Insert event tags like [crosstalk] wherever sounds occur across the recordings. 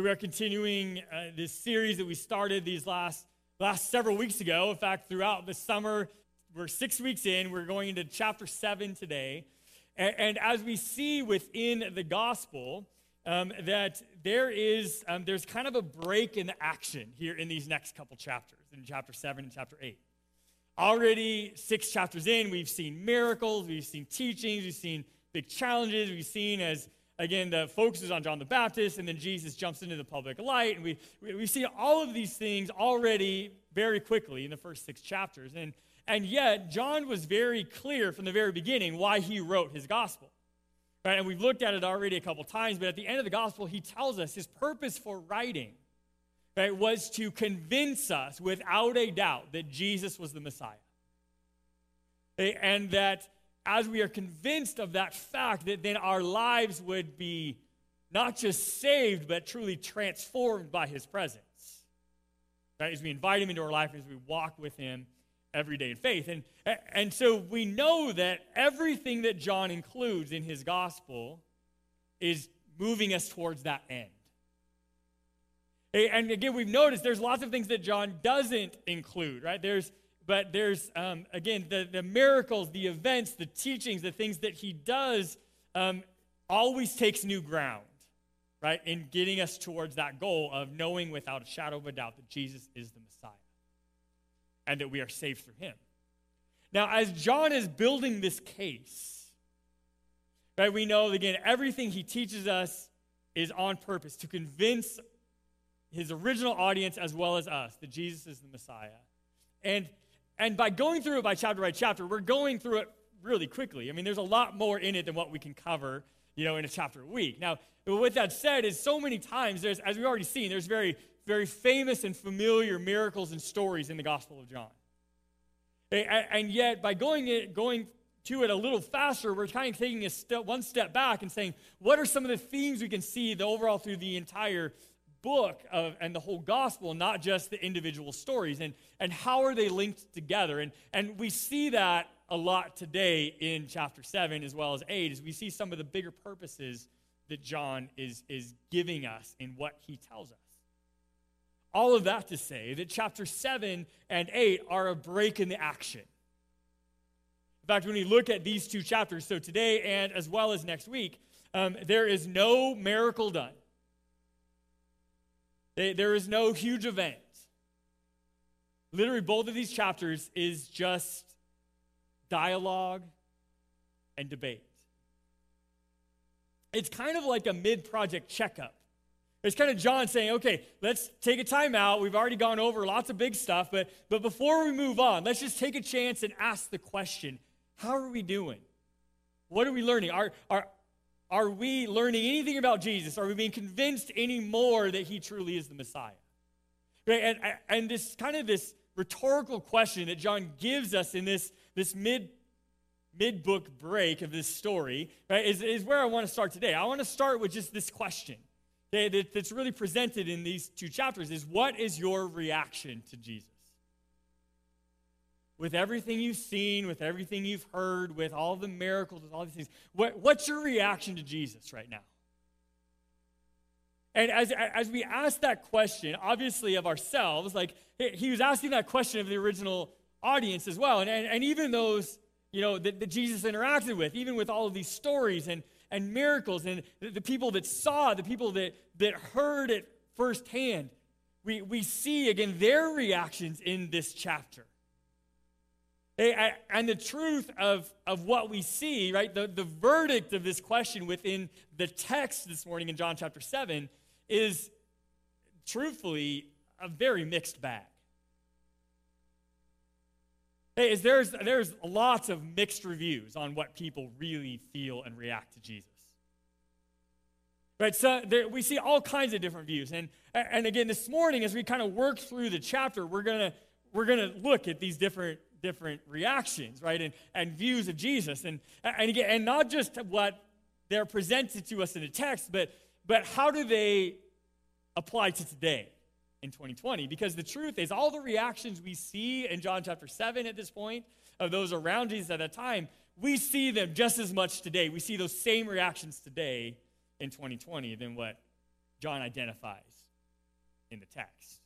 So we are continuing uh, this series that we started these last last several weeks ago. In fact, throughout the summer, we're six weeks in. We're going into chapter seven today, and, and as we see within the gospel, um, that there is um, there's kind of a break in the action here in these next couple chapters, in chapter seven and chapter eight. Already six chapters in, we've seen miracles, we've seen teachings, we've seen big challenges, we've seen as again, the focus is on John the Baptist, and then Jesus jumps into the public light. And we, we, see all of these things already very quickly in the first six chapters. And, and yet, John was very clear from the very beginning why he wrote his gospel. Right? And we've looked at it already a couple times, but at the end of the gospel, he tells us his purpose for writing right, was to convince us without a doubt that Jesus was the Messiah. And that as we are convinced of that fact, that then our lives would be not just saved, but truly transformed by his presence. Right? As we invite him into our life, as we walk with him every day in faith. And, and so we know that everything that John includes in his gospel is moving us towards that end. And again, we've noticed there's lots of things that John doesn't include, right? There's but there's, um, again, the, the miracles, the events, the teachings, the things that he does um, always takes new ground, right, in getting us towards that goal of knowing without a shadow of a doubt that Jesus is the Messiah and that we are saved through him. Now, as John is building this case, right, we know, again, everything he teaches us is on purpose to convince his original audience as well as us that Jesus is the Messiah. And and by going through it by chapter by chapter, we're going through it really quickly. I mean, there's a lot more in it than what we can cover, you know, in a chapter a week. Now, with that said, is so many times there's, as we've already seen, there's very, very famous and familiar miracles and stories in the Gospel of John. And yet, by going it, going to it a little faster, we're kind of taking a step, one step back and saying, what are some of the themes we can see the overall through the entire book of, and the whole gospel, not just the individual stories, and, and how are they linked together. And, and we see that a lot today in chapter 7 as well as 8, as we see some of the bigger purposes that John is, is giving us in what he tells us. All of that to say that chapter 7 and 8 are a break in the action. In fact, when we look at these two chapters, so today and as well as next week, um, there is no miracle done. They, there is no huge event. Literally, both of these chapters is just dialogue and debate. It's kind of like a mid project checkup. It's kind of John saying, okay, let's take a time out. We've already gone over lots of big stuff, but, but before we move on, let's just take a chance and ask the question how are we doing? What are we learning? Are, are, are we learning anything about Jesus? Are we being convinced anymore that he truly is the Messiah? Right? And, and this kind of this rhetorical question that John gives us in this, this mid mid book break of this story right, is, is where I want to start today. I want to start with just this question okay, that, that's really presented in these two chapters is what is your reaction to Jesus? With everything you've seen, with everything you've heard, with all the miracles, with all these things, what, what's your reaction to Jesus right now? And as, as we ask that question, obviously of ourselves, like he was asking that question of the original audience as well. And, and, and even those, you know, that, that, Jesus interacted with, even with all of these stories and, and miracles and the, the people that saw, the people that, that heard it firsthand, we, we see again their reactions in this chapter. And the truth of, of what we see, right, the, the verdict of this question within the text this morning in John chapter 7 is truthfully a very mixed bag. Hey, is there's, there's lots of mixed reviews on what people really feel and react to Jesus. Right, so there, we see all kinds of different views. And, and again, this morning, as we kind of work through the chapter, we're going to we're gonna look at these different different reactions, right? And, and views of Jesus. And, and, again, and not just what they're presented to us in the text, but, but how do they apply to today in 2020? Because the truth is, all the reactions we see in John chapter 7 at this point, of those around Jesus at that time, we see them just as much today. We see those same reactions today in 2020 than what John identifies in the text.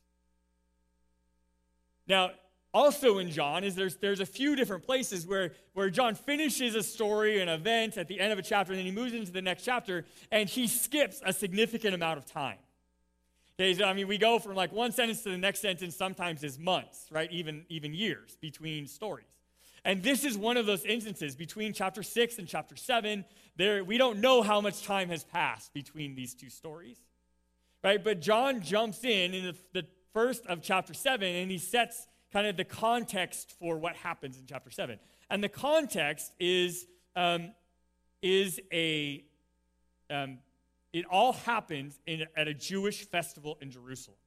Now, also in John is there's, there's a few different places where, where John finishes a story, an event at the end of a chapter, and then he moves into the next chapter, and he skips a significant amount of time. Okay, so, I mean, we go from like one sentence to the next sentence, sometimes is months, right? Even, even years between stories. And this is one of those instances between chapter 6 and chapter 7. There, we don't know how much time has passed between these two stories. Right? But John jumps in in the, the first of chapter 7 and he sets kind of the context for what happens in chapter 7. And the context is, um, is a, um, it all happens in, at a Jewish festival in Jerusalem.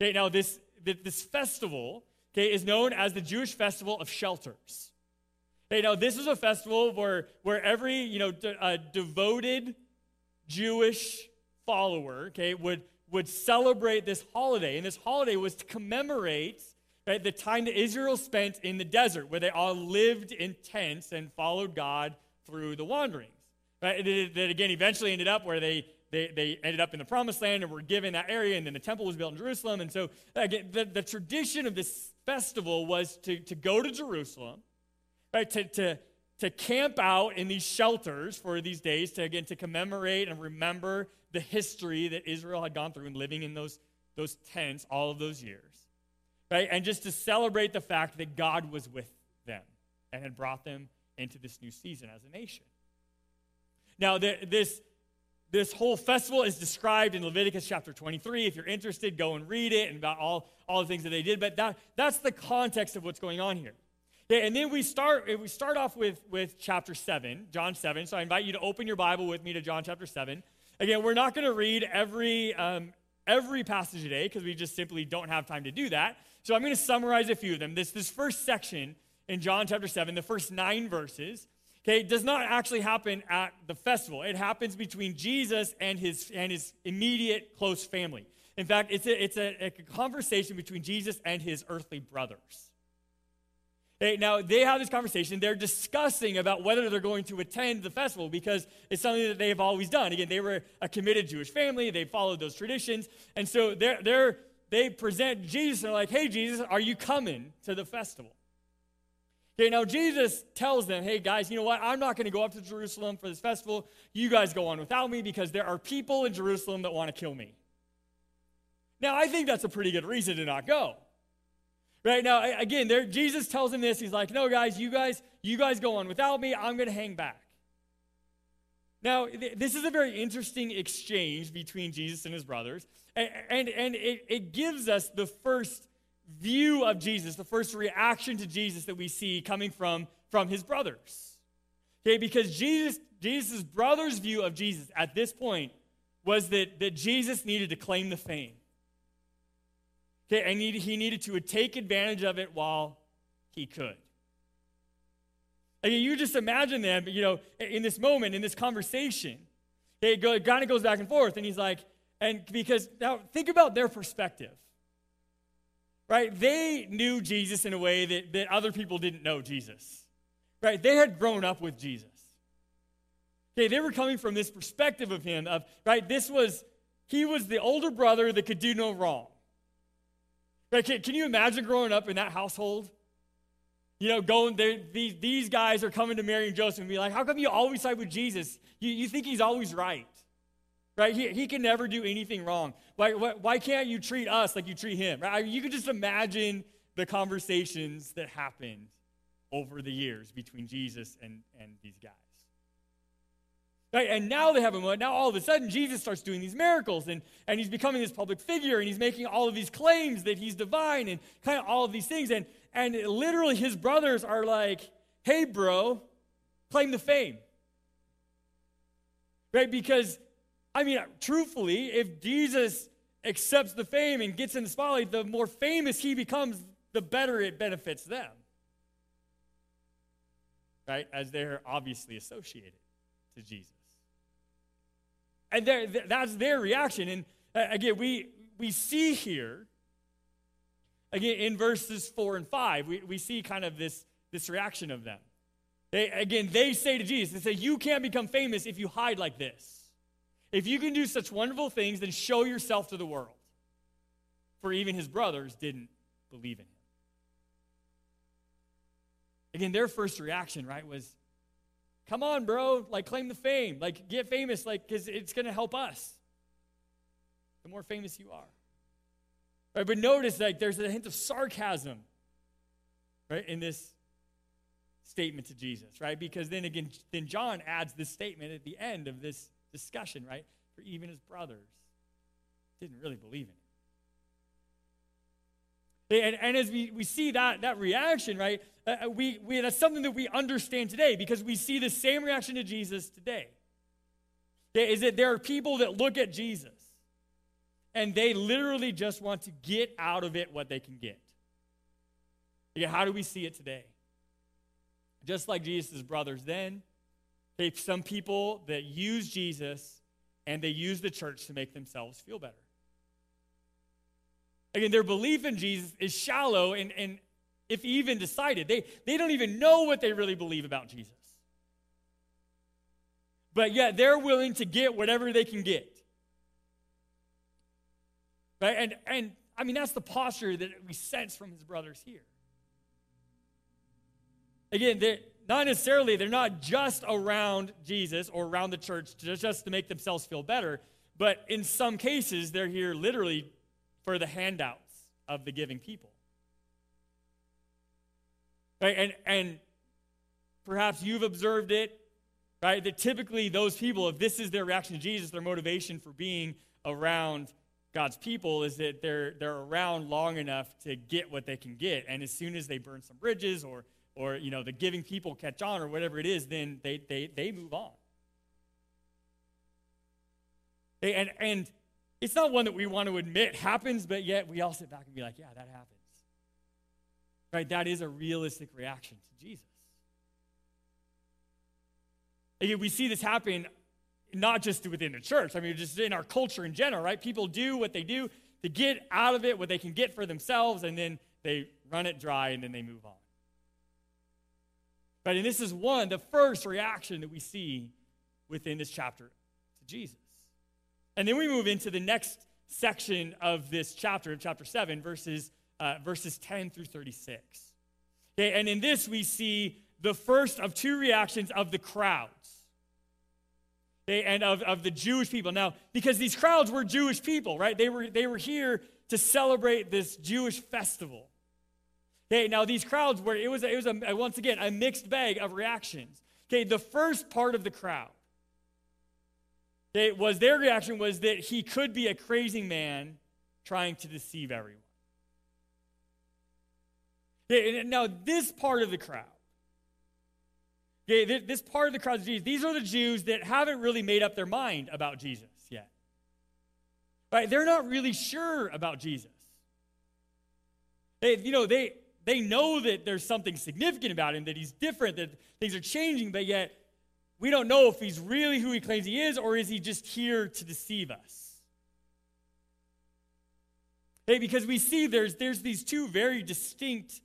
Okay, now this, this festival okay, is known as the Jewish Festival of Shelters. Okay, now this is a festival where, where every, you know, de- devoted Jewish follower, okay, would, would celebrate this holiday. And this holiday was to commemorate the time that Israel spent in the desert, where they all lived in tents and followed God through the wanderings. Right? That again eventually ended up where they they, they ended up in the promised land and were given that area, and then the temple was built in Jerusalem. And so, again, the, the tradition of this festival was to, to go to Jerusalem, right, to, to, to camp out in these shelters for these days, to again, to commemorate and remember the history that Israel had gone through and living in those, those tents all of those years, right, and just to celebrate the fact that God was with them and had brought them into this new season as a nation. Now, the, this this whole festival is described in Leviticus chapter 23. If you're interested, go and read it and about all, all the things that they did. But that, that's the context of what's going on here. Okay, and then we start, we start off with, with chapter 7, John 7. So I invite you to open your Bible with me to John chapter 7. Again, we're not going to read every, um, every passage today because we just simply don't have time to do that. So I'm going to summarize a few of them. This, this first section in John chapter 7, the first nine verses, Okay, does not actually happen at the festival. It happens between Jesus and his, and his immediate close family. In fact, it's, a, it's a, a conversation between Jesus and his earthly brothers. Now, they have this conversation. They're discussing about whether they're going to attend the festival because it's something that they've always done. Again, they were a committed Jewish family. They followed those traditions. And so they're, they're, they present Jesus and they're like, hey, Jesus, are you coming to the festival? Okay, now Jesus tells them, hey guys, you know what? I'm not going to go up to Jerusalem for this festival. You guys go on without me because there are people in Jerusalem that want to kill me. Now, I think that's a pretty good reason to not go. Right now, again, there, Jesus tells him this. He's like, no, guys, you guys, you guys go on without me. I'm going to hang back. Now, th- this is a very interesting exchange between Jesus and his brothers. And, and, and it, it gives us the first view of Jesus, the first reaction to Jesus that we see coming from, from his brothers. Okay, because Jesus, Jesus' brother's view of Jesus at this point was that, that Jesus needed to claim the fame. Okay, and he, he needed to take advantage of it while he could. you just imagine them, you know, in this moment, in this conversation. Okay, it kind of goes back and forth, and he's like, and because now think about their perspective right? They knew Jesus in a way that, that other people didn't know Jesus, right? They had grown up with Jesus. Okay, they were coming from this perspective of him, of, right, this was, he was the older brother that could do no wrong. Can, can you imagine growing up in that household? You know, going there, these, these guys are coming to Mary and Joseph and be like, how come you always side with Jesus? You, you think he's always right right? He, he can never do anything wrong. Why, why, why can't you treat us like you treat him? Right? You can just imagine the conversations that happened over the years between Jesus and, and these guys. Right? And now they have a moment. Now all of a sudden, Jesus starts doing these miracles and, and he's becoming this public figure and he's making all of these claims that he's divine and kind of all of these things. And, and literally, his brothers are like, hey, bro, claim the fame. Right? Because I mean, truthfully, if Jesus accepts the fame and gets in the spotlight, the more famous he becomes, the better it benefits them. Right? As they're obviously associated to Jesus. And that's their reaction. And uh, again, we, we see here, again, in verses 4 and 5, we, we see kind of this, this reaction of them. They, again, they say to Jesus, they say, You can't become famous if you hide like this. If you can do such wonderful things, then show yourself to the world. For even his brothers didn't believe in him. Again, their first reaction, right, was, come on, bro, like claim the fame, like get famous, like, because it's going to help us. The more famous you are. Right, but notice, like, there's a hint of sarcasm, right, in this statement to Jesus, right? Because then again, then John adds this statement at the end of this discussion, right? For even his brothers didn't really believe in And, and as we, we see that, that reaction, right, uh, uh, we, we, that's something that we understand today because we see the same reaction to Jesus today. Is that there are people that look at Jesus and they literally just want to get out of it what they can get. Yeah, how do we see it today? Just like Jesus' brothers then, some people that use Jesus and they use the church to make themselves feel better. Again, their belief in Jesus is shallow and, and if even decided. They, they don't even know what they really believe about Jesus. But yet they're willing to get whatever they can get. Right? And, and I mean, that's the posture that we sense from his brothers here. Again, they're not necessarily, they're not just around Jesus or around the church just to make themselves feel better, but in some cases, they're here literally for the handouts of the giving people. Right? And, and perhaps you've observed it, right? That typically those people, if this is their reaction to Jesus, their motivation for being around God's people is that they're, they're around long enough to get what they can get. And as soon as they burn some bridges or or you know the giving people catch on or whatever it is then they they, they move on and and it's not one that we want to admit happens but yet we all sit back and be like yeah that happens. Right? That is a realistic reaction to jesus. Again, we see this happen not just within the church i mean just in our culture in general right? People do what they do to get out of it what they can get for themselves and then they run it dry and then they move on. Right? And this is one, the first reaction that we see within this chapter to Jesus. And then we move into the next section of this chapter, chapter 7, verses, uh, verses 10 through 36. Okay, and in this we see the first of two reactions of the crowds. Okay, and of, of the Jewish people. Now, because these crowds were Jewish people, right? They were, they were here to celebrate this Jewish festival. Okay, now these crowds were, it was, it was a, once again a mixed bag of reactions. Okay, the first part of the crowd, okay, was their reaction was that he could be a crazy man trying to deceive everyone. Now this part of the crowd, okay, this part of the crowd, these are the Jews that haven't really made up their mind about Jesus yet. Right? They're not really sure about Jesus. They, you know, they they know that there's something significant about him, that he's different, that things are changing, but yet we don't know if he's really who he claims he is or is he just here to deceive us. Hey, because we see there's, there's these two very distinct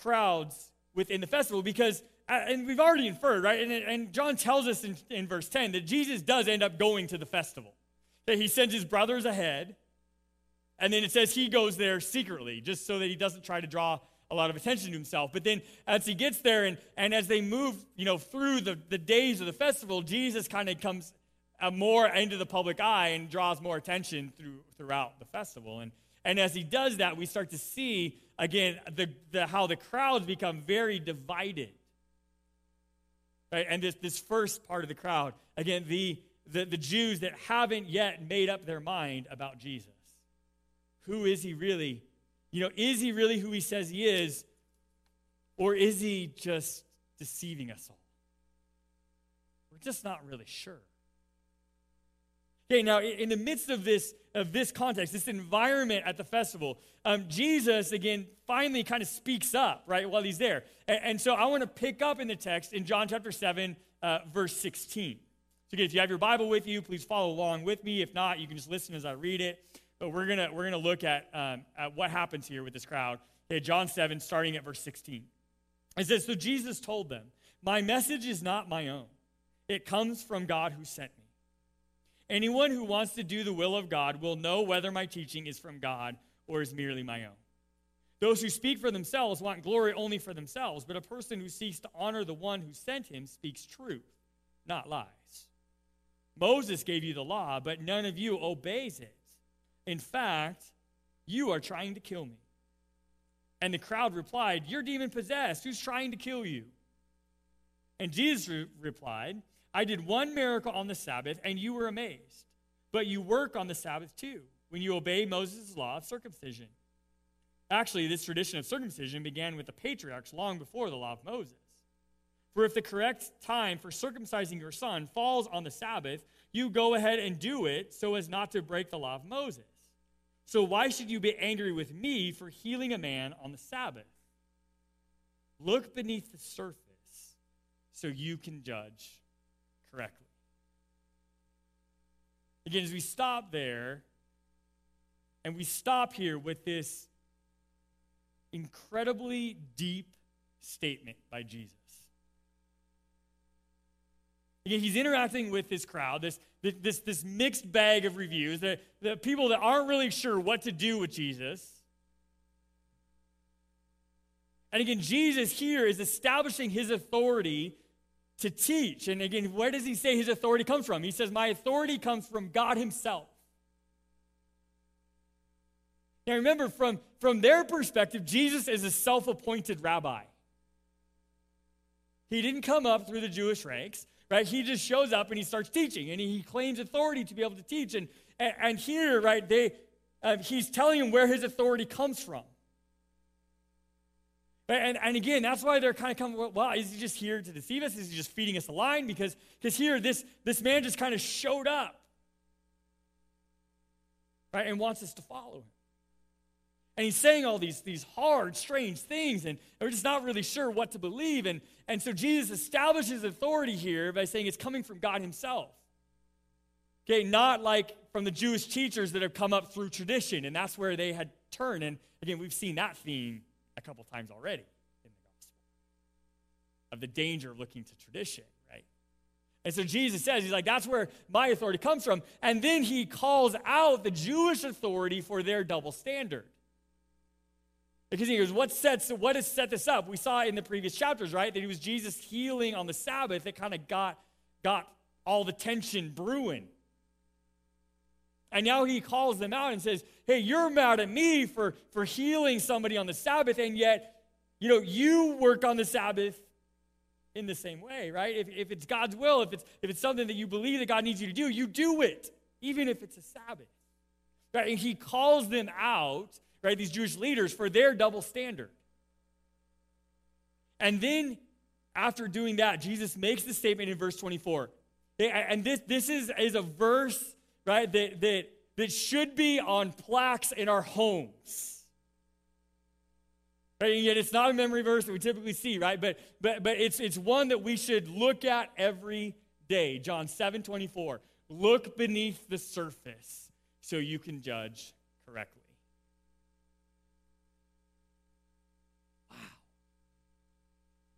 crowds within the festival because, uh, and we've already inferred, right? And, and John tells us in, in verse 10 that Jesus does end up going to the festival. That he sends his brothers ahead, and then it says he goes there secretly, just so that he doesn't try to draw a lot of attention to himself. But then as he gets there and, and as they move, you know, through the, the days of the festival, Jesus kind of comes uh, more into the public eye and draws more attention through, throughout the festival. And, and as he does that, we start to see, again, the, the, how the crowds become very divided. Right? And this, this first part of the crowd, again, the, the, the Jews that haven't yet made up their mind about Jesus. Who is he really? You know, is he really who he says he is, or is he just deceiving us all? We're just not really sure. Okay, now in the midst of this of this context, this environment at the festival, um, Jesus again finally kind of speaks up right while he's there, and, and so I want to pick up in the text in John chapter seven, uh, verse sixteen. So again, if you have your Bible with you, please follow along with me. If not, you can just listen as I read it. But we're gonna we're gonna look at, um, at what happens here with this crowd. Okay, John 7, starting at verse 16. It says, So Jesus told them, My message is not my own. It comes from God who sent me. Anyone who wants to do the will of God will know whether my teaching is from God or is merely my own. Those who speak for themselves want glory only for themselves, but a person who seeks to honor the one who sent him speaks truth, not lies. Moses gave you the law, but none of you obeys it. In fact, you are trying to kill me. And the crowd replied, You're demon possessed. Who's trying to kill you? And Jesus re- replied, I did one miracle on the Sabbath, and you were amazed. But you work on the Sabbath too, when you obey Moses' law of circumcision. Actually, this tradition of circumcision began with the patriarchs long before the law of Moses. For if the correct time for circumcising your son falls on the Sabbath, you go ahead and do it so as not to break the law of Moses. So why should you be angry with me for healing a man on the Sabbath? Look beneath the surface so you can judge correctly. Again, as we stop there, and we stop here with this incredibly deep statement by Jesus. Again, he's interacting with this crowd, this, this, this mixed bag of reviews, the, the people that aren't really sure what to do with Jesus. And again, Jesus here is establishing his authority to teach. And again, where does he say his authority comes from? He says, My authority comes from God himself. Now remember, from, from their perspective, Jesus is a self appointed rabbi. He didn't come up through the Jewish ranks, right? He just shows up and he starts teaching, and he, claims authority to be able to teach. And, and, and here, right, they, uh, he's telling them where his authority comes from. And, and again, that's why they're kind of coming, well, is he just here to deceive us? Is he just feeding us a line? Because because here, this, this man just kind of showed up, right, and wants us to follow him. And he's saying all these, these hard, strange things, and we're just not really sure what to believe. And, and so Jesus establishes authority here by saying it's coming from God himself. Okay, not like from the Jewish teachers that have come up through tradition, and that's where they had turned. And again, we've seen that theme a couple times already in the gospel of the danger of looking to tradition, right? And so Jesus says, He's like, that's where my authority comes from. And then he calls out the Jewish authority for their double standard. Because he goes, what sets what has set this up? We saw in the previous chapters, right, that it was Jesus healing on the Sabbath that kind of got got all the tension brewing. And now he calls them out and says, Hey, you're mad at me for, for healing somebody on the Sabbath, and yet, you know, you work on the Sabbath in the same way, right? If, if it's God's will, if it's, if it's something that you believe that God needs you to do, you do it, even if it's a Sabbath. Right? And he calls them out right, these Jewish leaders, for their double standard. And then, after doing that, Jesus makes the statement in verse 24. And this, this is, is a verse, right, that, that, that should be on plaques in our homes. Right? And yet it's not a memory verse that we typically see, right? But, but, but it's, it's one that we should look at every day. John 7 24. Look beneath the surface so you can judge correctly.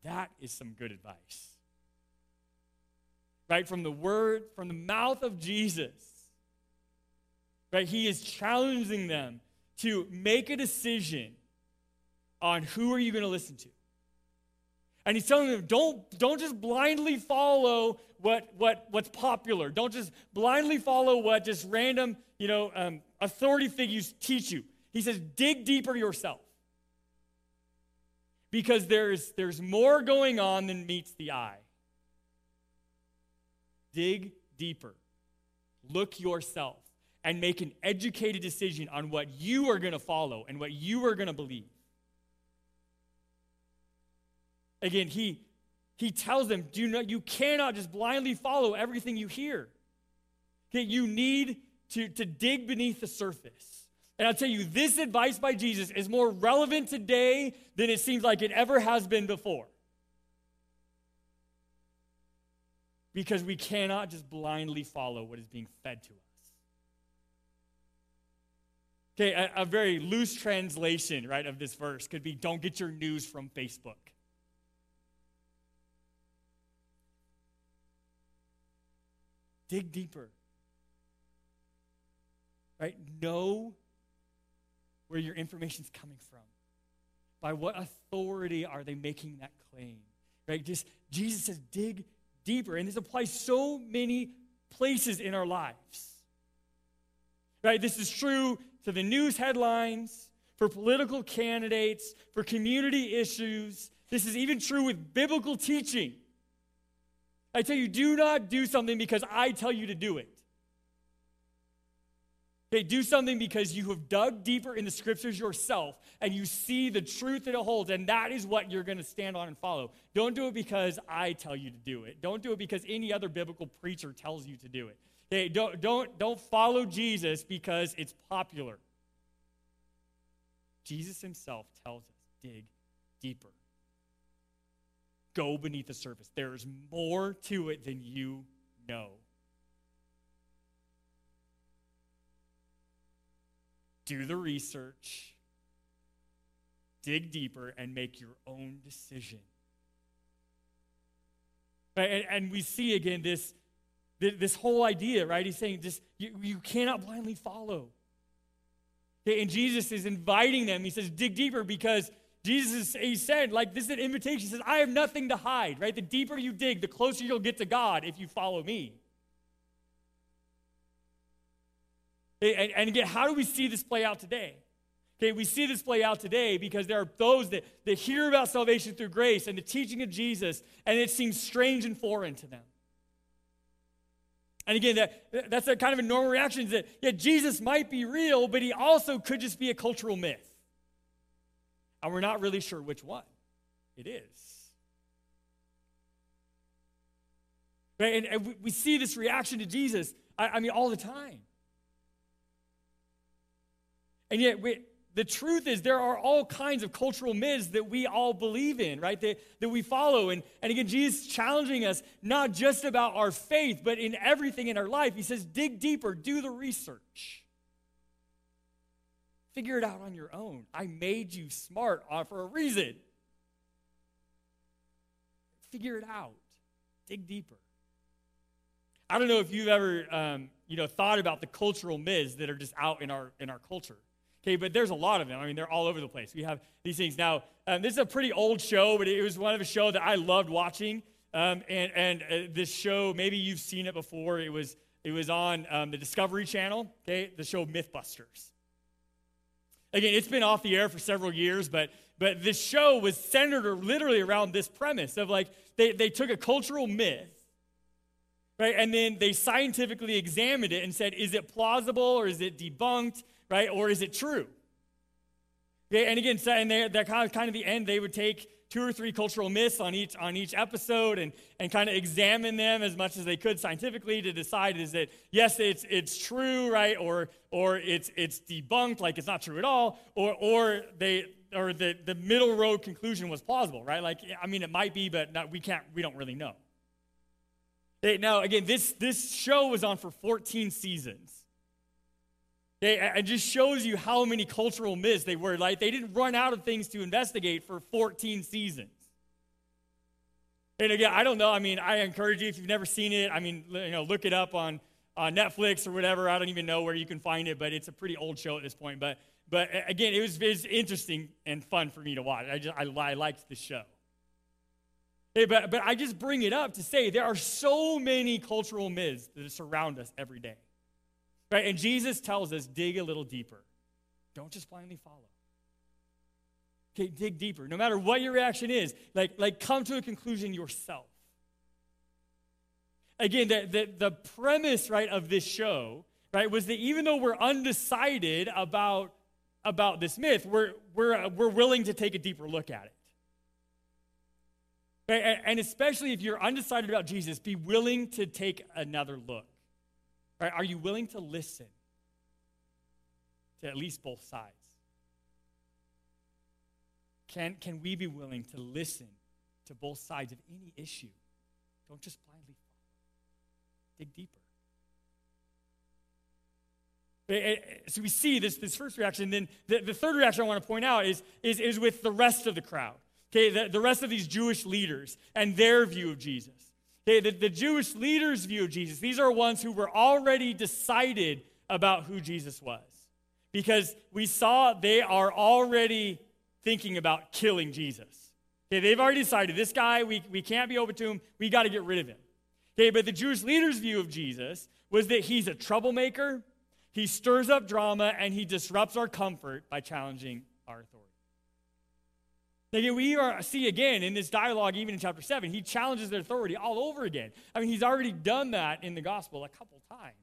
That is some good advice. Right? From the word, from the mouth of Jesus. Right? He is challenging them to make a decision on who are you going to listen to. And he's telling them, don't, don't just blindly follow what, what, what's popular. Don't just blindly follow what just random, you know, um, authority figures teach you. He says, dig deeper yourself because there's, there's more going on than meets the eye. Dig deeper, look yourself, and make an educated decision on what you are going to follow and what you are going to believe. Again, he, he tells them, do not, you cannot just blindly follow everything you hear. You need to, to dig beneath the surface. And I'll tell you, this advice by Jesus is more relevant today than it seems like it ever has been before. Because we cannot just blindly follow what is being fed to us. Okay, a, a, very loose translation, right, of this verse could be don't get your news from Facebook. Dig deeper. right? Know where your information's coming from. By what authority are they making that claim? Right? Just Jesus says, dig deeper. And this applies so many places in our lives. Right? This is true to the news headlines, for political candidates, for community issues. This is even true with biblical teaching. I tell you, do not do something because I tell you to do it. Okay, do something because you have dug deeper in the scriptures yourself and you see the truth that it holds, and that is what you're going to stand on and follow. Don't do it because I tell you to do it. Don't do it because any other biblical preacher tells you to do it. Okay, don't, don't, don't follow Jesus because it's popular. Jesus himself tells us dig deeper. Go beneath the surface. There is more to it than you know. Do the research, dig deeper, and make your own decision. And, and we see again this, this whole idea, right? He's saying just you, you cannot blindly follow. Okay, and Jesus is inviting them. He says, dig deeper because Jesus, he said, like this is an invitation. He says, I have nothing to hide, right? The deeper you dig, the closer you'll get to God if you follow me. And, and again, how do we see this play out today? Okay, we see this play out today because there are those that, that hear about salvation through grace and the teaching of Jesus, and it seems strange and foreign to them. And again, that, that's a kind of a normal reaction is that, yeah, Jesus might be real, but he also could just be a cultural myth. And we're not really sure which one it is. Right? And, and we see this reaction to Jesus, I, I mean, all the time. And yet, we, the truth is there are all kinds of cultural myths that we all believe in right that, that we follow. And, and again jesus is challenging us not just about our faith but in everything in our life. He says dig deeper do the research. Figure it out on your own. I made you smart for a reason. Figure it out. Dig deeper. I don't know if you've ever um, you know thought about the cultural myths that are just out in our in our culture Okay, but there's a lot of them. I mean, they're all over the place. We have these things. Now, um, this is a pretty old show, but it was one of a show that I loved watching. Um, and and uh, this show, maybe you've seen it before. It was it was on um, the Discovery Channel. Okay, the show MythBusters. Again, it's been off the air for several years, but but this show was centered literally around this premise of like they, they took a cultural myth right and then they scientifically examined it and said is it plausible or is it debunked right? Or is it true? Okay, and again, and they're, kind, of, kind of the end, they would take two or three cultural myths on each, on each episode and, and kind of examine them as much as they could scientifically to decide is that, yes, it's, it's true, right? Or, or it's, it's debunked, like it's not true at all, or, or they, or the, the middle road conclusion was plausible, right? Like, I mean, it might be, but not, we can't, we don't really know. They, now, again, this, this show was on for 14 seasons. Okay, it just shows you how many cultural myths they were. Like they didn't run out of things to investigate for 14 seasons. And again, I don't know. I mean, I encourage you if you've never seen it. I mean, you know, look it up on on Netflix or whatever. I don't even know where you can find it, but it's a pretty old show at this point. But but again, it was, it was interesting and fun for me to watch. I just I, I liked the show. Hey, but but I just bring it up to say there are so many cultural myths that surround us every day. Right? And Jesus tells us dig a little deeper. Don't just blindly follow. Okay, dig deeper. No matter what your reaction is, like, like come to a conclusion yourself. Again, the, the, the premise, right, of this show, right, was that even though we're undecided about, about this myth, we're, we're, we're willing to take a deeper look at it. Right? And especially if you're undecided about Jesus, be willing to take another look. Right? Are you willing to listen to at least both sides? Can, can we be willing to listen to both sides of any issue? Don't just blindly follow. Dig deeper. Uh, uh, so we see this, this first reaction. Then the, the third reaction I want to point out is, is, is with the rest of the crowd. Okay, the, the rest of these Jewish leaders and their view of Jesus. Okay, the, the Jewish leaders' view Jesus, these are ones who were already decided about who Jesus was because we saw they are already thinking about killing Jesus. Okay, they've already decided this guy, we, we can't be open to him, we got to get rid of him. Okay, but the Jewish leaders' view of Jesus was that he's a troublemaker, he stirs up drama, and he disrupts our comfort by challenging our authority. Again, we are, see again in this dialogue, even in chapter 7, he challenges their authority all over again. I mean, he's already done that in the gospel a couple times.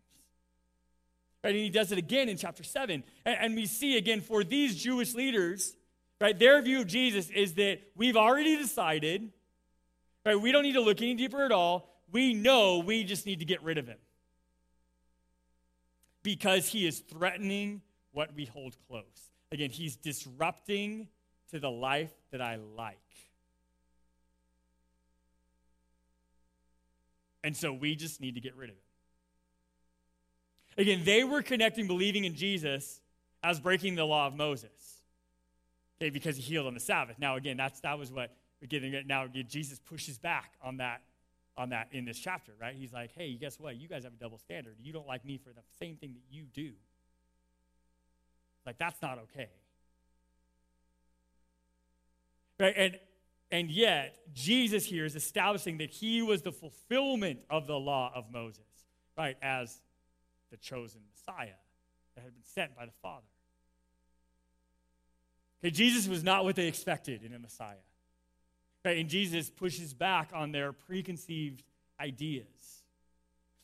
Right? And he does it again in chapter 7. And, and we see again for these Jewish leaders, right, their view of Jesus is that we've already decided, right, we don't need to look any deeper at all. We know we just need to get rid of him. Because he is threatening what we hold close. Again, he's disrupting to the life that I like. And so we just need to get rid of it. Again, they were connecting believing in Jesus as breaking the law of Moses. Okay, because he healed on the Sabbath. Now, again, that's that was what we're getting at. Now, Jesus pushes back on that, on that in this chapter, right? He's like, hey, guess what? You guys have a double standard. You don't like me for the same thing that you do. Like, that's not okay. Right? And, and yet, Jesus here is establishing that he was the fulfillment of the law of Moses, right? As the chosen Messiah that had been sent by the Father. Okay, Jesus was not what they expected in a Messiah. Right? And Jesus pushes back on their preconceived ideas.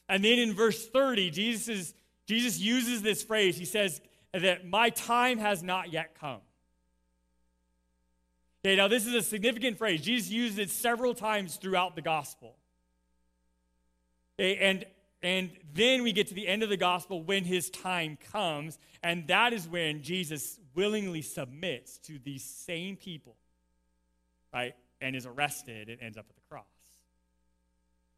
And then in verse 30, Jesus, is, Jesus uses this phrase. He says that my time has not yet come. Okay, now this is a significant phrase. Jesus uses it several times throughout the gospel. Okay, and, and then we get to the end of the gospel when his time comes, and that is when Jesus willingly submits to these same people, right? And is arrested and ends up at the cross.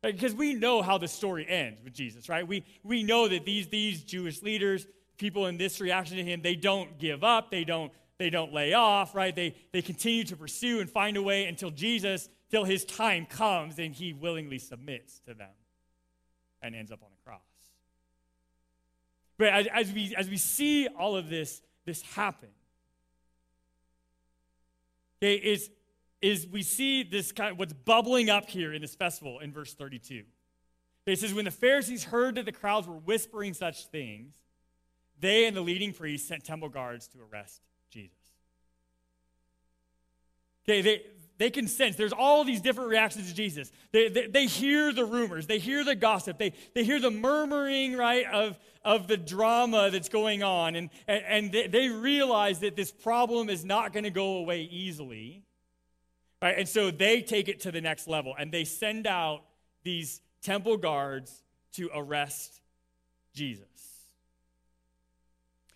Right? Because we know how the story ends with Jesus, right? We, we know that these, these Jewish leaders, people in this reaction to him, they don't give up, they don't they don't lay off, right? They, they continue to pursue and find a way until Jesus, till his time comes and he willingly submits to them and ends up on the cross. But as, as, we, as we see all of this, this happen, okay, is, is we see this kind of what's bubbling up here in this festival in verse 32. It says, When the Pharisees heard that the crowds were whispering such things, they and the leading priests sent temple guards to arrest. Okay, they, they can sense there's all these different reactions to Jesus. They, they, they, hear the rumors, they hear the gossip, they, they hear the murmuring, right, of, of the drama that's going on. And, and, and they, they realize that this problem is not going to go away easily. Right? And so they take it to the next level and they send out these temple guards to arrest Jesus.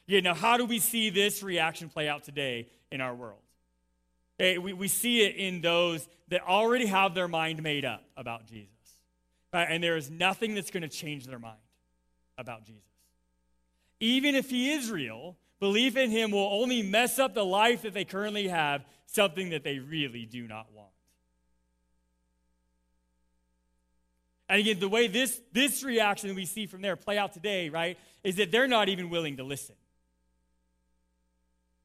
Yeah, now how do we see this reaction play out today in our world? Hey, we, we see it in those that already have their mind made up about Jesus. Right? And there is nothing that's going to change their mind about Jesus. Even if he is real, belief in him will only mess up the life that they currently have, something that they really do not want. And again, the way this, this reaction we see from there play out today, right, is that they're not even willing to listen.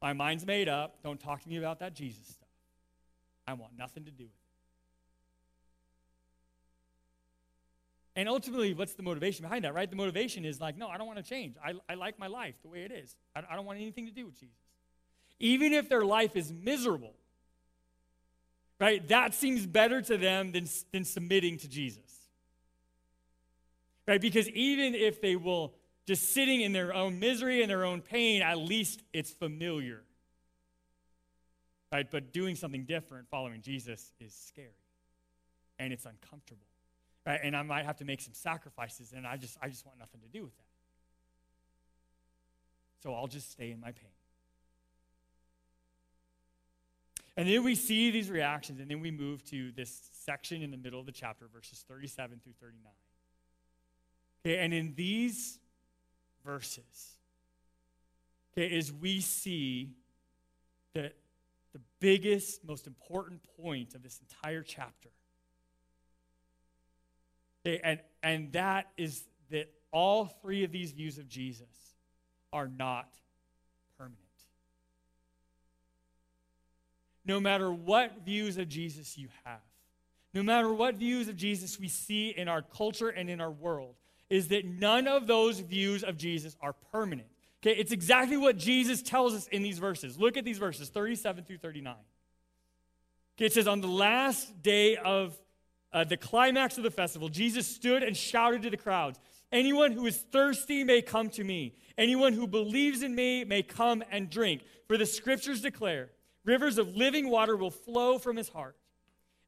My mind's made up. Don't talk to me about that Jesus. I want nothing to do with it. And ultimately, what's the motivation behind that, right? The motivation is like, no, I don't want to change. I, I like my life the way it is. I, I don't want anything to do with Jesus. Even if their life is miserable, right? That seems better to them than, than submitting to Jesus. Right? Because even if they will just sitting in their own misery and their own pain, at least it's familiar. Right? But doing something different following Jesus is scary and it's uncomfortable. Right? And I might have to make some sacrifices, and I just I just want nothing to do with that. So I'll just stay in my pain. And then we see these reactions, and then we move to this section in the middle of the chapter, verses 37 through 39. Okay, and in these verses okay, is we see that biggest, most important point of this entire chapter. Okay, and, and that is that all three of these views of Jesus are not permanent. No matter what views of Jesus you have, no matter what views of Jesus we see in our culture and in our world, is that none of those views of Jesus are permanent. Okay, it's exactly what Jesus tells us in these verses. Look at these verses, 37 through 39. Okay, it says, On the last day of uh, the climax of the festival, Jesus stood and shouted to the crowds Anyone who is thirsty may come to me. Anyone who believes in me may come and drink. For the scriptures declare, rivers of living water will flow from his heart.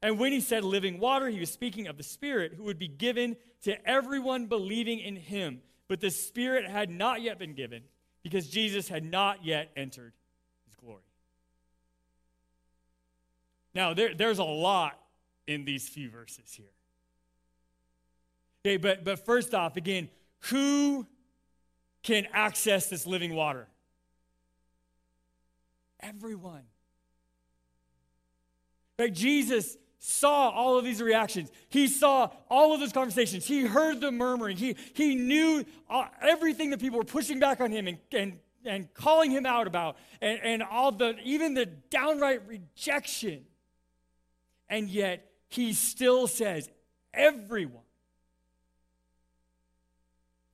And when he said living water, he was speaking of the Spirit who would be given to everyone believing in him. But the Spirit had not yet been given because Jesus had not yet entered his glory. Now, there, there's a lot in these few verses here. Okay, but, but first off, again, who can access this living water? Everyone. Right? Jesus saw all of these reactions. He saw all of those conversations. He heard the murmuring. He, he knew uh, everything that people were pushing back on him and, and, and calling him out about, and, and all the, even the downright rejection. And yet, he still says, everyone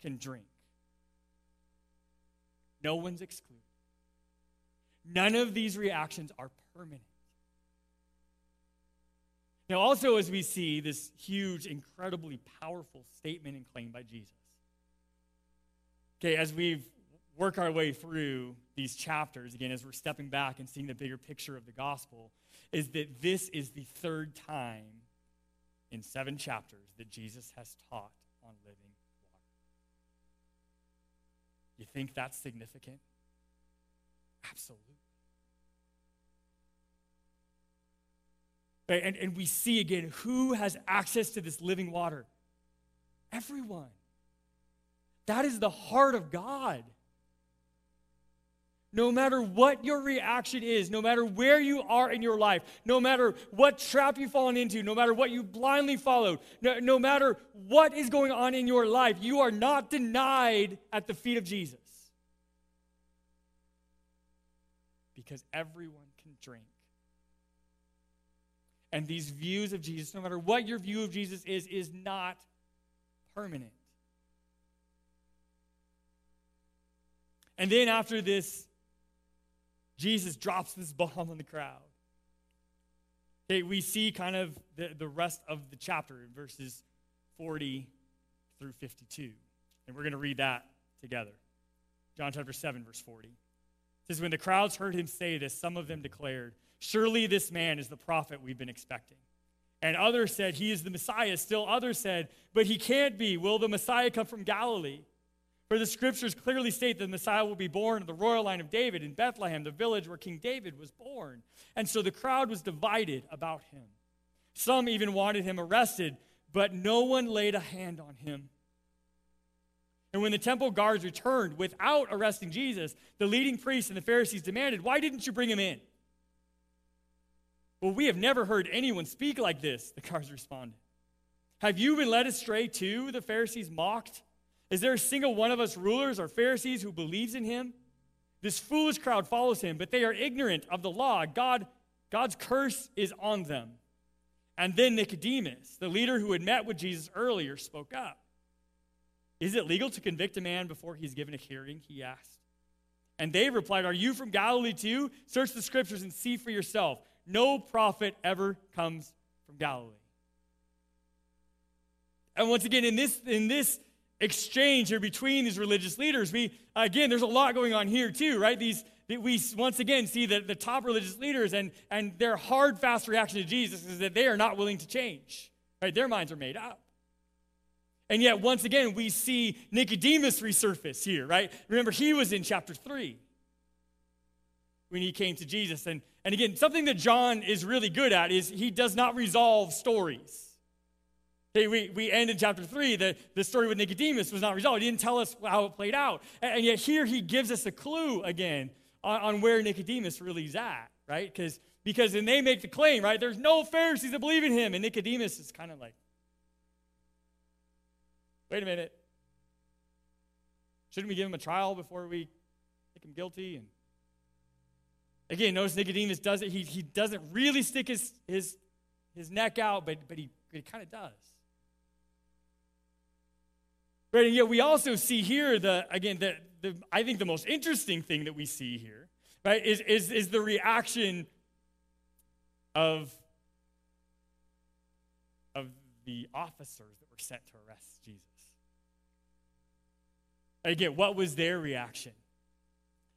can drink. No one's excluded. None of these reactions are permanent. Now, also, as we see this huge, incredibly powerful statement and claim by Jesus. Okay, as we work our way through these chapters, again, as we're stepping back and seeing the bigger picture of the gospel, is that this is the third time in seven chapters that Jesus has taught on living water. You think that's significant? Absolutely. Right? And, and we see again who has access to this living water? Everyone. That is the heart of God. No matter what your reaction is, no matter where you are in your life, no matter what trap you've fallen into, no matter what you blindly followed, no, no matter what is going on in your life, you are not denied at the feet of Jesus. Because everyone can drink and these views of Jesus, no matter what your view of Jesus is, is not permanent. And then after this, Jesus drops this bomb on the crowd. Okay, we see kind of the, the rest of the chapter verses 40 through 52. And we're going to read that together. John chapter 7, verse 40. It says, When the crowds heard him say this, some of them declared, Surely this man is the prophet we've been expecting. And others said, He is the Messiah. Still others said, But he can't be. Will the Messiah come from Galilee? For the scriptures clearly state that the Messiah will be born of the royal line of David in Bethlehem, the village where King David was born. And so the crowd was divided about him. Some even wanted him arrested, but no one laid a hand on him. And when the temple guards returned without arresting Jesus, the leading priests and the Pharisees demanded, Why didn't you bring him in? Well, we have never heard anyone speak like this, the guards responded. Have you been led astray too? The Pharisees mocked. Is there a single one of us rulers or Pharisees who believes in him? This foolish crowd follows him, but they are ignorant of the law. God, God's curse is on them. And then Nicodemus, the leader who had met with Jesus earlier, spoke up. Is it legal to convict a man before he's given a hearing? He asked. And they replied, Are you from Galilee too? Search the scriptures and see for yourself. No prophet ever comes from Galilee. And once again, in this, in this exchange here between these religious leaders, we, again, there's a lot going on here too, right? These, we once again see that the top religious leaders and, and their hard, fast reaction to Jesus is that they are not willing to change, right? Their minds are made up. And yet, once again, we see Nicodemus resurface here, right? Remember, he was in chapter 3 when he came to Jesus. And, and again, something that John is really good at is he does not resolve stories. Okay, we, we end in chapter 3, the, the story with Nicodemus was not resolved. He didn't tell us how it played out. And, and yet here he gives us a clue again on, on where Nicodemus really is at, right? Because because then they make the claim, right? There's no Pharisees that believe in him. And Nicodemus is kind of like, wait a minute. Shouldn't we give him a trial before we make him guilty? And again, notice Nicodemus does it. He, he doesn't really stick his, his, his neck out, but, but he, he kind of does. Right, and yet we also see here the again the, the I think the most interesting thing that we see here, right, is, is, is the reaction of, of the officers that were sent to arrest Jesus. Again, what was their reaction?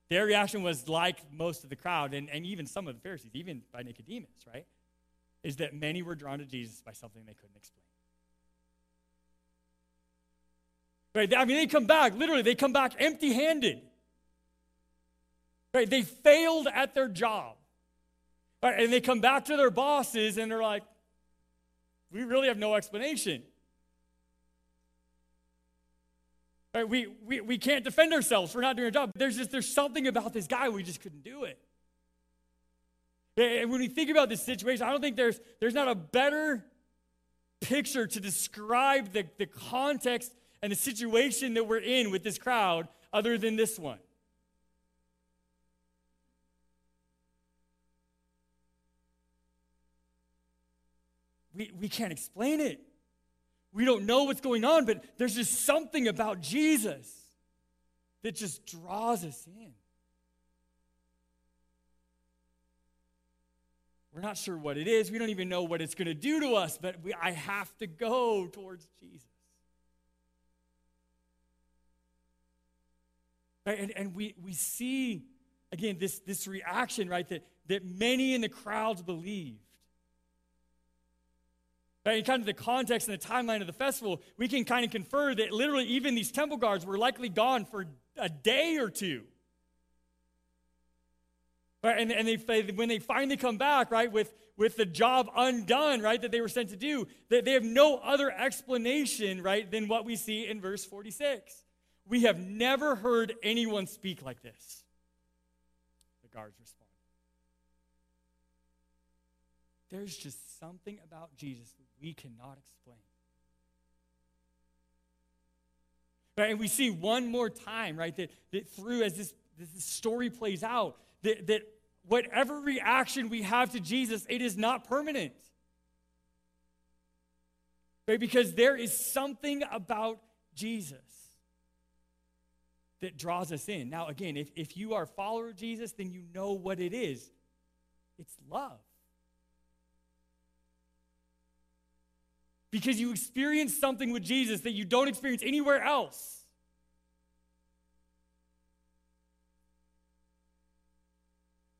Their reaction was like most of the crowd, and, and even some of the Pharisees, even by Nicodemus, right? Is that many were drawn to Jesus by something they couldn't explain. Right? I mean, they come back, literally, they come back empty handed. Right? They failed at their job. Right? And they come back to their bosses and they're like, we really have no explanation. Right? We, we, we can't defend ourselves We're not doing our job. There's just there's something about this guy, we just couldn't do it. And when we think about this situation, I don't think there's, there's not a better picture to describe the, the context and the situation that we're in with this crowd other than this one. We, we can't explain it. We don't know what's going on, but there's just something about Jesus that just draws us in. We're not sure what it is. We don't even know what it's going to do to us, but we, I have to go towards Jesus. Right? And, and we, we see, again, this, this reaction, right, that, that many in the crowds believed. In kind of the context and the timeline of the festival, we can kind of confer that literally even these temple guards were likely gone for a day or two. Right, and, and they, when they finally come back, right, with, with the job undone, right, that they were sent to do, that they have no other explanation, right, than what we see in verse 46. We have never heard anyone speak like this. The guards respond. There's just something about Jesus we cannot explain. Right, and we see one more time, right, that, that through as this, this story plays out, that, that whatever reaction we have to Jesus, it is not permanent. Right, because there is something about Jesus that draws us in. Now, again, if, if you are a follower of Jesus, then you know what it is it's love. Because you experience something with Jesus that you don't experience anywhere else.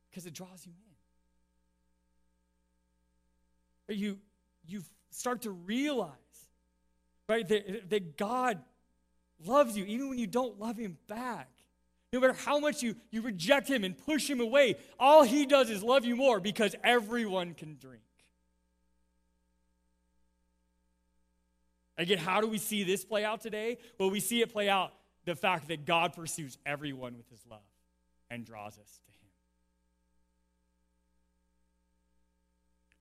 Because it draws you in. You, you start to realize, right, that, that God loves you, even when you don't love him back. No matter how much you, you reject him and push him away, all he does is love you more because everyone can drink. Again, how do we see this play out today? Well, we see it play out the fact that God pursues everyone with his love and draws us to him.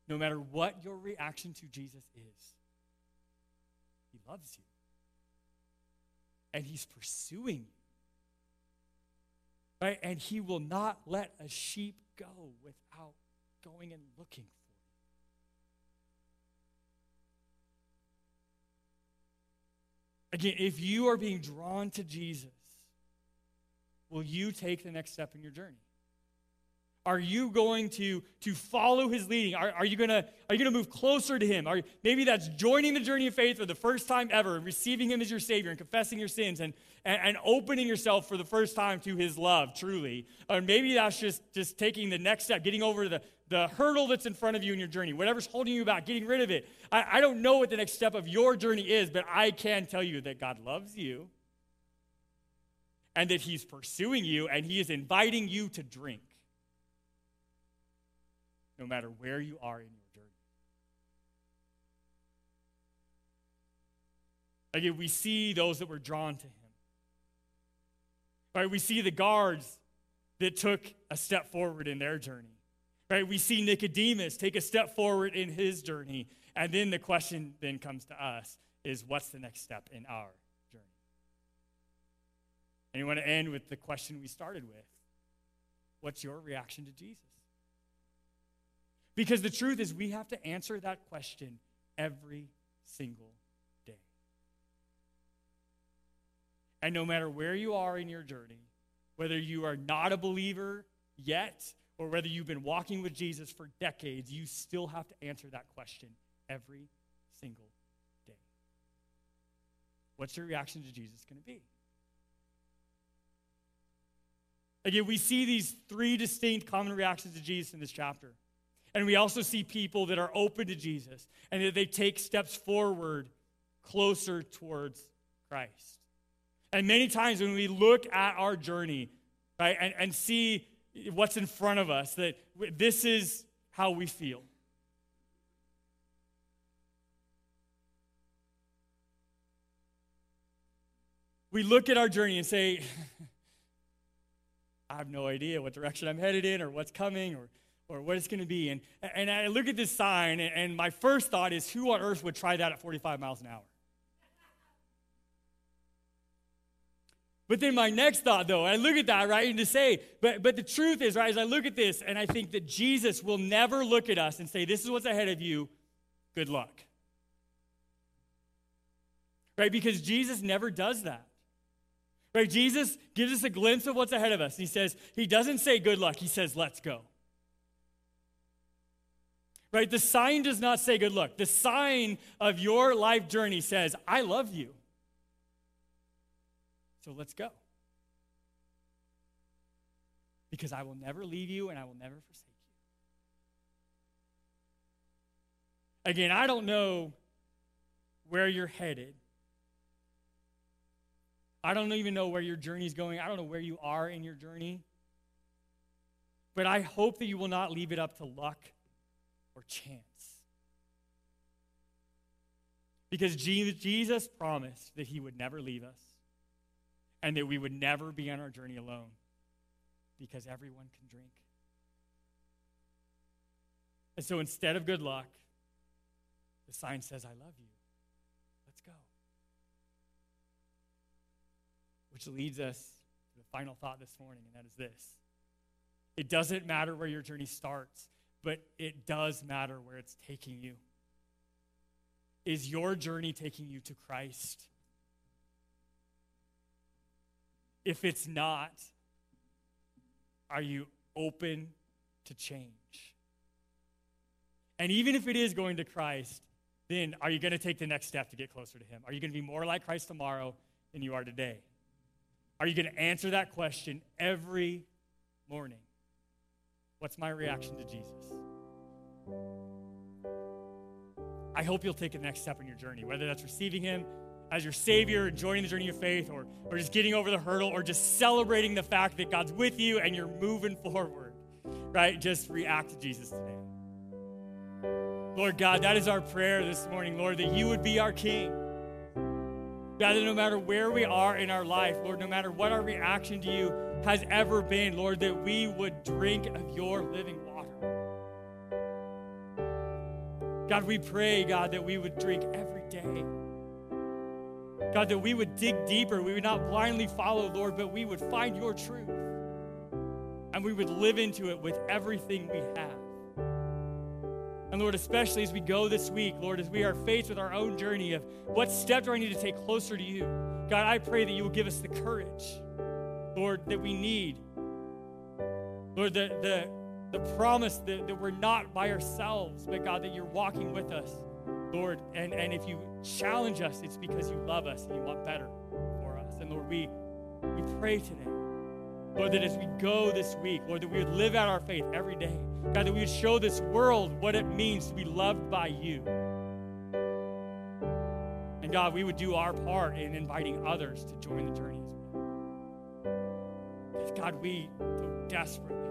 No matter what your reaction to Jesus is, he loves you and he's pursuing you. Right? And he will not let a sheep go without going and looking for it. Again, if you are being drawn to Jesus, will you take the next step in your journey? Are you going to, to follow his leading? Are, are you going to are you going to move closer to him? Are, maybe that's joining the journey of faith for the first time ever, receiving him as your Savior and confessing your sins and, and, and opening yourself for the first time to his love, truly. Or maybe that's just, just taking the next step, getting over the, the hurdle that's in front of you in your journey, whatever's holding you back, getting rid of it. I, I don't know what the next step of your journey is, but I can tell you that God loves you and that he's pursuing you and he is inviting you to drink no matter where you are in your journey. Again, we see those that were drawn to him. Right? We see the guards that took a step forward in their journey. Right? We see Nicodemus take a step forward in his journey. And then the question then comes to us is what's the next step in our journey? And we want to end with the question we started with What's your reaction to Jesus? Because the truth is, we have to answer that question every single day. And no matter where you are in your journey, whether you are not a believer yet or whether you've been walking with Jesus for decades, you still have to answer that question every single day. What's your reaction to Jesus going to be? Again, we see these three distinct common reactions to Jesus in this chapter. And we also see people that are open to Jesus and that they take steps forward closer towards Christ. And many times when we look at our journey, right, and, and see what's in front of us, that this is how we feel. We look at our journey and say, [laughs] I have no idea what direction I'm headed in or what's coming or, or what it's going to be. And, and I look at this sign, and, my first thought is who on earth would try that at 45 miles an hour? But then my next thought, though, I look at that, right, and to say, but, but the truth is, right, as I look at this, and I think that Jesus will never look at us and say, this is what's ahead of you, good luck. Right, because Jesus never does that. Right? Jesus gives us a glimpse of what's ahead of us. He says, He doesn't say good luck, He says, let's go. Right? The sign does not say good luck. The sign of your life journey says, I love you. So let's go. Because I will never leave you and I will never forsake you. Again, I don't know where you're headed. I don't even know where your journey is going. I don't know where you are in your journey. But I hope that you will not leave it up to luck or chance. Because Jesus promised that he would never leave us and that we would never be on our journey alone because everyone can drink. And so instead of good luck, the sign says, I love you. Let's go. Which leads us to the final thought this morning, and that is this it doesn't matter where your journey starts, but it does matter where it's taking you. Is your journey taking you to Christ? If it's not, are you open to change? And even if it is going to Christ, then are you going to take the next step to get closer to Him? Are you going to be more like Christ tomorrow than you are today? Are you going to answer that question every morning? What's my reaction to Jesus? I hope you'll take the next step in your journey, whether that's receiving Him as your Savior, joining the journey of faith, or, or just getting over the hurdle, or just celebrating the fact that God's with you and you're moving [laughs] forward, right? Just react to Jesus today. Lord God, that is our prayer this morning, Lord, that you would be our King. God, that no matter where we are in our life, Lord, no matter what our reaction to you has ever been, Lord, that we would drink of your living water. God, we pray, God, that we would drink every day. God, that we would dig deeper. We would not blindly follow, Lord, but we would find your truth. And we would live into it with everything we have. And Lord, especially as we go this week, Lord, as we are faced with our own journey of what step do I need to take closer to you, God, I pray that you will give us the courage, Lord, that we need. Lord, the, the, the promise that, that we're not by ourselves, but God, that you're walking with us, Lord. And, and if you challenge us, it's because you love us and you want better for us. And Lord, we, we pray today Lord, that as we go this week, Lord, that we would live out our faith every day. God, that we would show this world what it means to be loved by you. And God, we would do our part in inviting others to join the journey as well. Because God, we so desperately.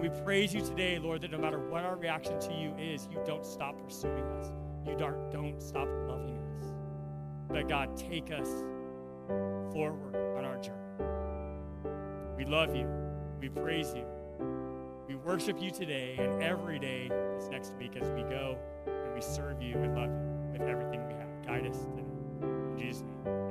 And we praise you today, Lord, that no matter what our reaction to you is, you don't stop pursuing us. You don't, don't stop loving us. But God, take us forward on our journey. We love you. We praise you. We worship you today and every day this next week as we go and we serve you and love you with everything we have. Guide us today. In Jesus' name.